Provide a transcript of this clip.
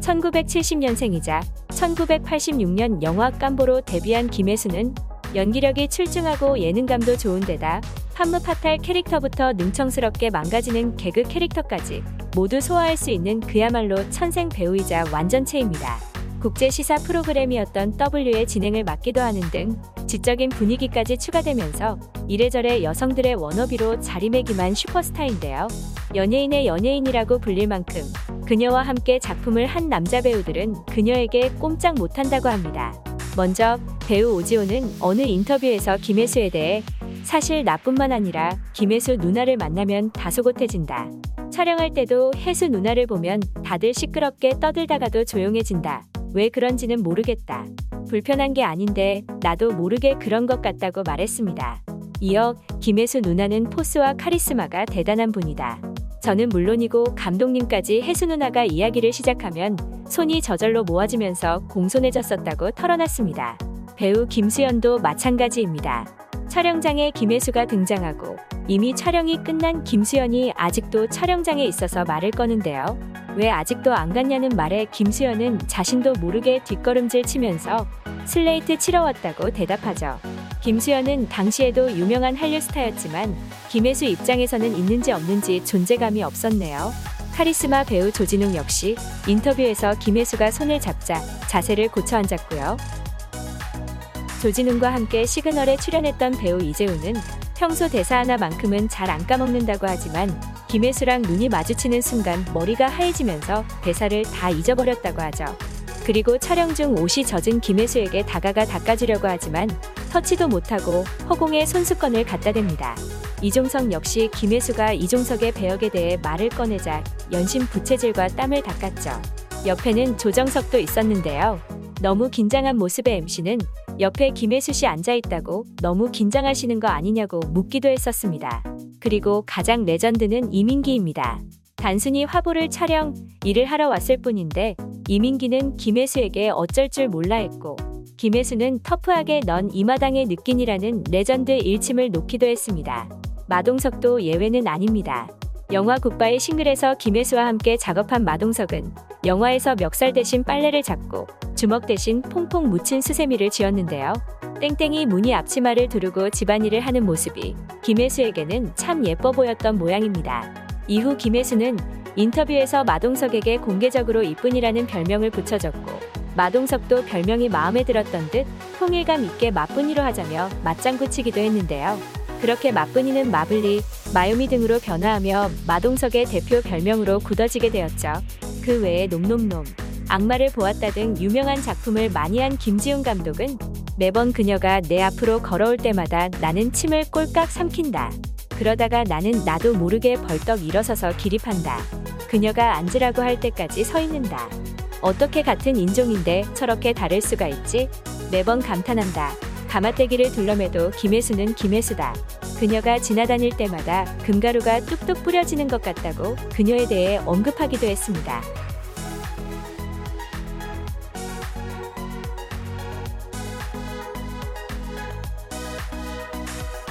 1970년생이자 1986년 영화 깜보로 데뷔한 김혜수는 연기력이 출중하고 예능감도 좋은 데다 판무파탈 캐릭터부터 능청스럽게 망가지는 개그 캐릭터까지 모두 소화할 수 있는 그야말로 천생 배우이자 완전체입니다. 국제 시사 프로그램이었던 W의 진행을 맡기도 하는 등 지적인 분위기까지 추가되면서 이래저래 여성들의 워너비로 자리매김한 슈퍼스타인데요. 연예인의 연예인이라고 불릴 만큼 그녀와 함께 작품을 한 남자 배우들은 그녀에게 꼼짝 못한다고 합니다. 먼저 배우 오지호는 어느 인터뷰에서 김혜수에 대해 사실 나뿐만 아니라 김혜수 누나를 만나면 다소곳해진다. 촬영할 때도 혜수 누나를 보면 다들 시끄럽게 떠들다가도 조용해진다. 왜 그런지는 모르겠다. 불편한 게 아닌데 나도 모르게 그런 것 같다고 말했습니다. 이어 김혜수 누나는 포스와 카리스마가 대단한 분이다. 저는 물론이고 감독님까지 혜수 누나가 이야기를 시작하면 손이 저절로 모아지면서 공손해졌었다고 털어놨습니다. 배우 김수연도 마찬가지입니다. 촬영장에 김혜수가 등장하고 이미 촬영이 끝난 김수연이 아직도 촬영장에 있어서 말을 꺼는데요. 왜 아직도 안 갔냐는 말에 김수연은 자신도 모르게 뒷걸음질 치면서 슬레이트 치러 왔다고 대답하죠. 김수연은 당시에도 유명한 한류 스타였지만 김혜수 입장에서는 있는지 없는지 존재감이 없었네요. 카리스마 배우 조진웅 역시 인터뷰에서 김혜수가 손을 잡자 자세를 고쳐 앉았고요. 조진웅과 함께 시그널에 출연했던 배우 이재우는 평소 대사 하나만큼은 잘 안 까먹는다고 하지만 김혜수랑 눈이 마주치는 순간 머리가 하얘지면서 대사를 다 잊어버렸다고 하죠. 그리고 촬영 중 옷이 젖은 김혜수에게 다가가 닦아주려고 하지만 터치도 못하고 허공에 손수건을 갖다 댑니다. 이종석 역시 김혜수가 이종석의 배역에 대해 말을 꺼내자 연신 부채질과 땀을 닦았죠. 옆에는 조정석도 있었는데요. 너무 긴장한 모습의 MC는 옆에 김혜수 씨 앉아 있다고 너무 긴장하시는 거 아니냐고 묻기도 했었습니다. 그리고 가장 레전드는 이민기입니다. 단순히 화보를 촬영, 일을 하러 왔을 뿐인데 이민기는 김혜수에게 어쩔 줄 몰라 했고 김혜수는 터프하게 넌 이 마당에 느끼니라는 레전드 일침을 놓기도 했습니다. 마동석도 예외는 아닙니다. 영화 굿바이 싱글에서 김혜수와 함께 작업한 마동석은 영화에서 멱살 대신 빨래를 잡고 주먹 대신 퐁퐁 묻힌 수세미를 쥐었는데요. 땡땡이 무늬 앞치마를 두르고 집안일을 하는 모습이 김혜수에게는 참 예뻐 보였던 모양입니다. 이후 김혜수는 인터뷰에서 마동석에게 공개적으로 이쁜이라는 별명을 붙여줬고 마동석도 별명이 마음에 들었던 듯 통일감 있게 마뿐이로 하자며 맞장구 치기도 했는데요. 그렇게 마뿐이는 마블리, 마요미 등으로 변화하며 마동석의 대표 별명으로 굳어지게 되었죠. 그 외에 놈놈놈, 악마를 보았다 등 유명한 작품을 많이 한 김지훈 감독은 매번 그녀가 내 앞으로 걸어올 때마다 나는 침을 꼴깍 삼킨다. 그러다가 나는 나도 모르게 벌떡 일어서서 기립한다. 그녀가 앉으라고 할 때까지 서 있는다. 어떻게 같은 인종인데 저렇게 다를 수가 있지? 매번 감탄한다. 가마떼기를 둘러매도 김혜수는 김혜수다. 그녀가 지나다닐 때마다 금가루가 뚝뚝 뿌려지는 것 같다고 그녀에 대해 언급하기도 했습니다.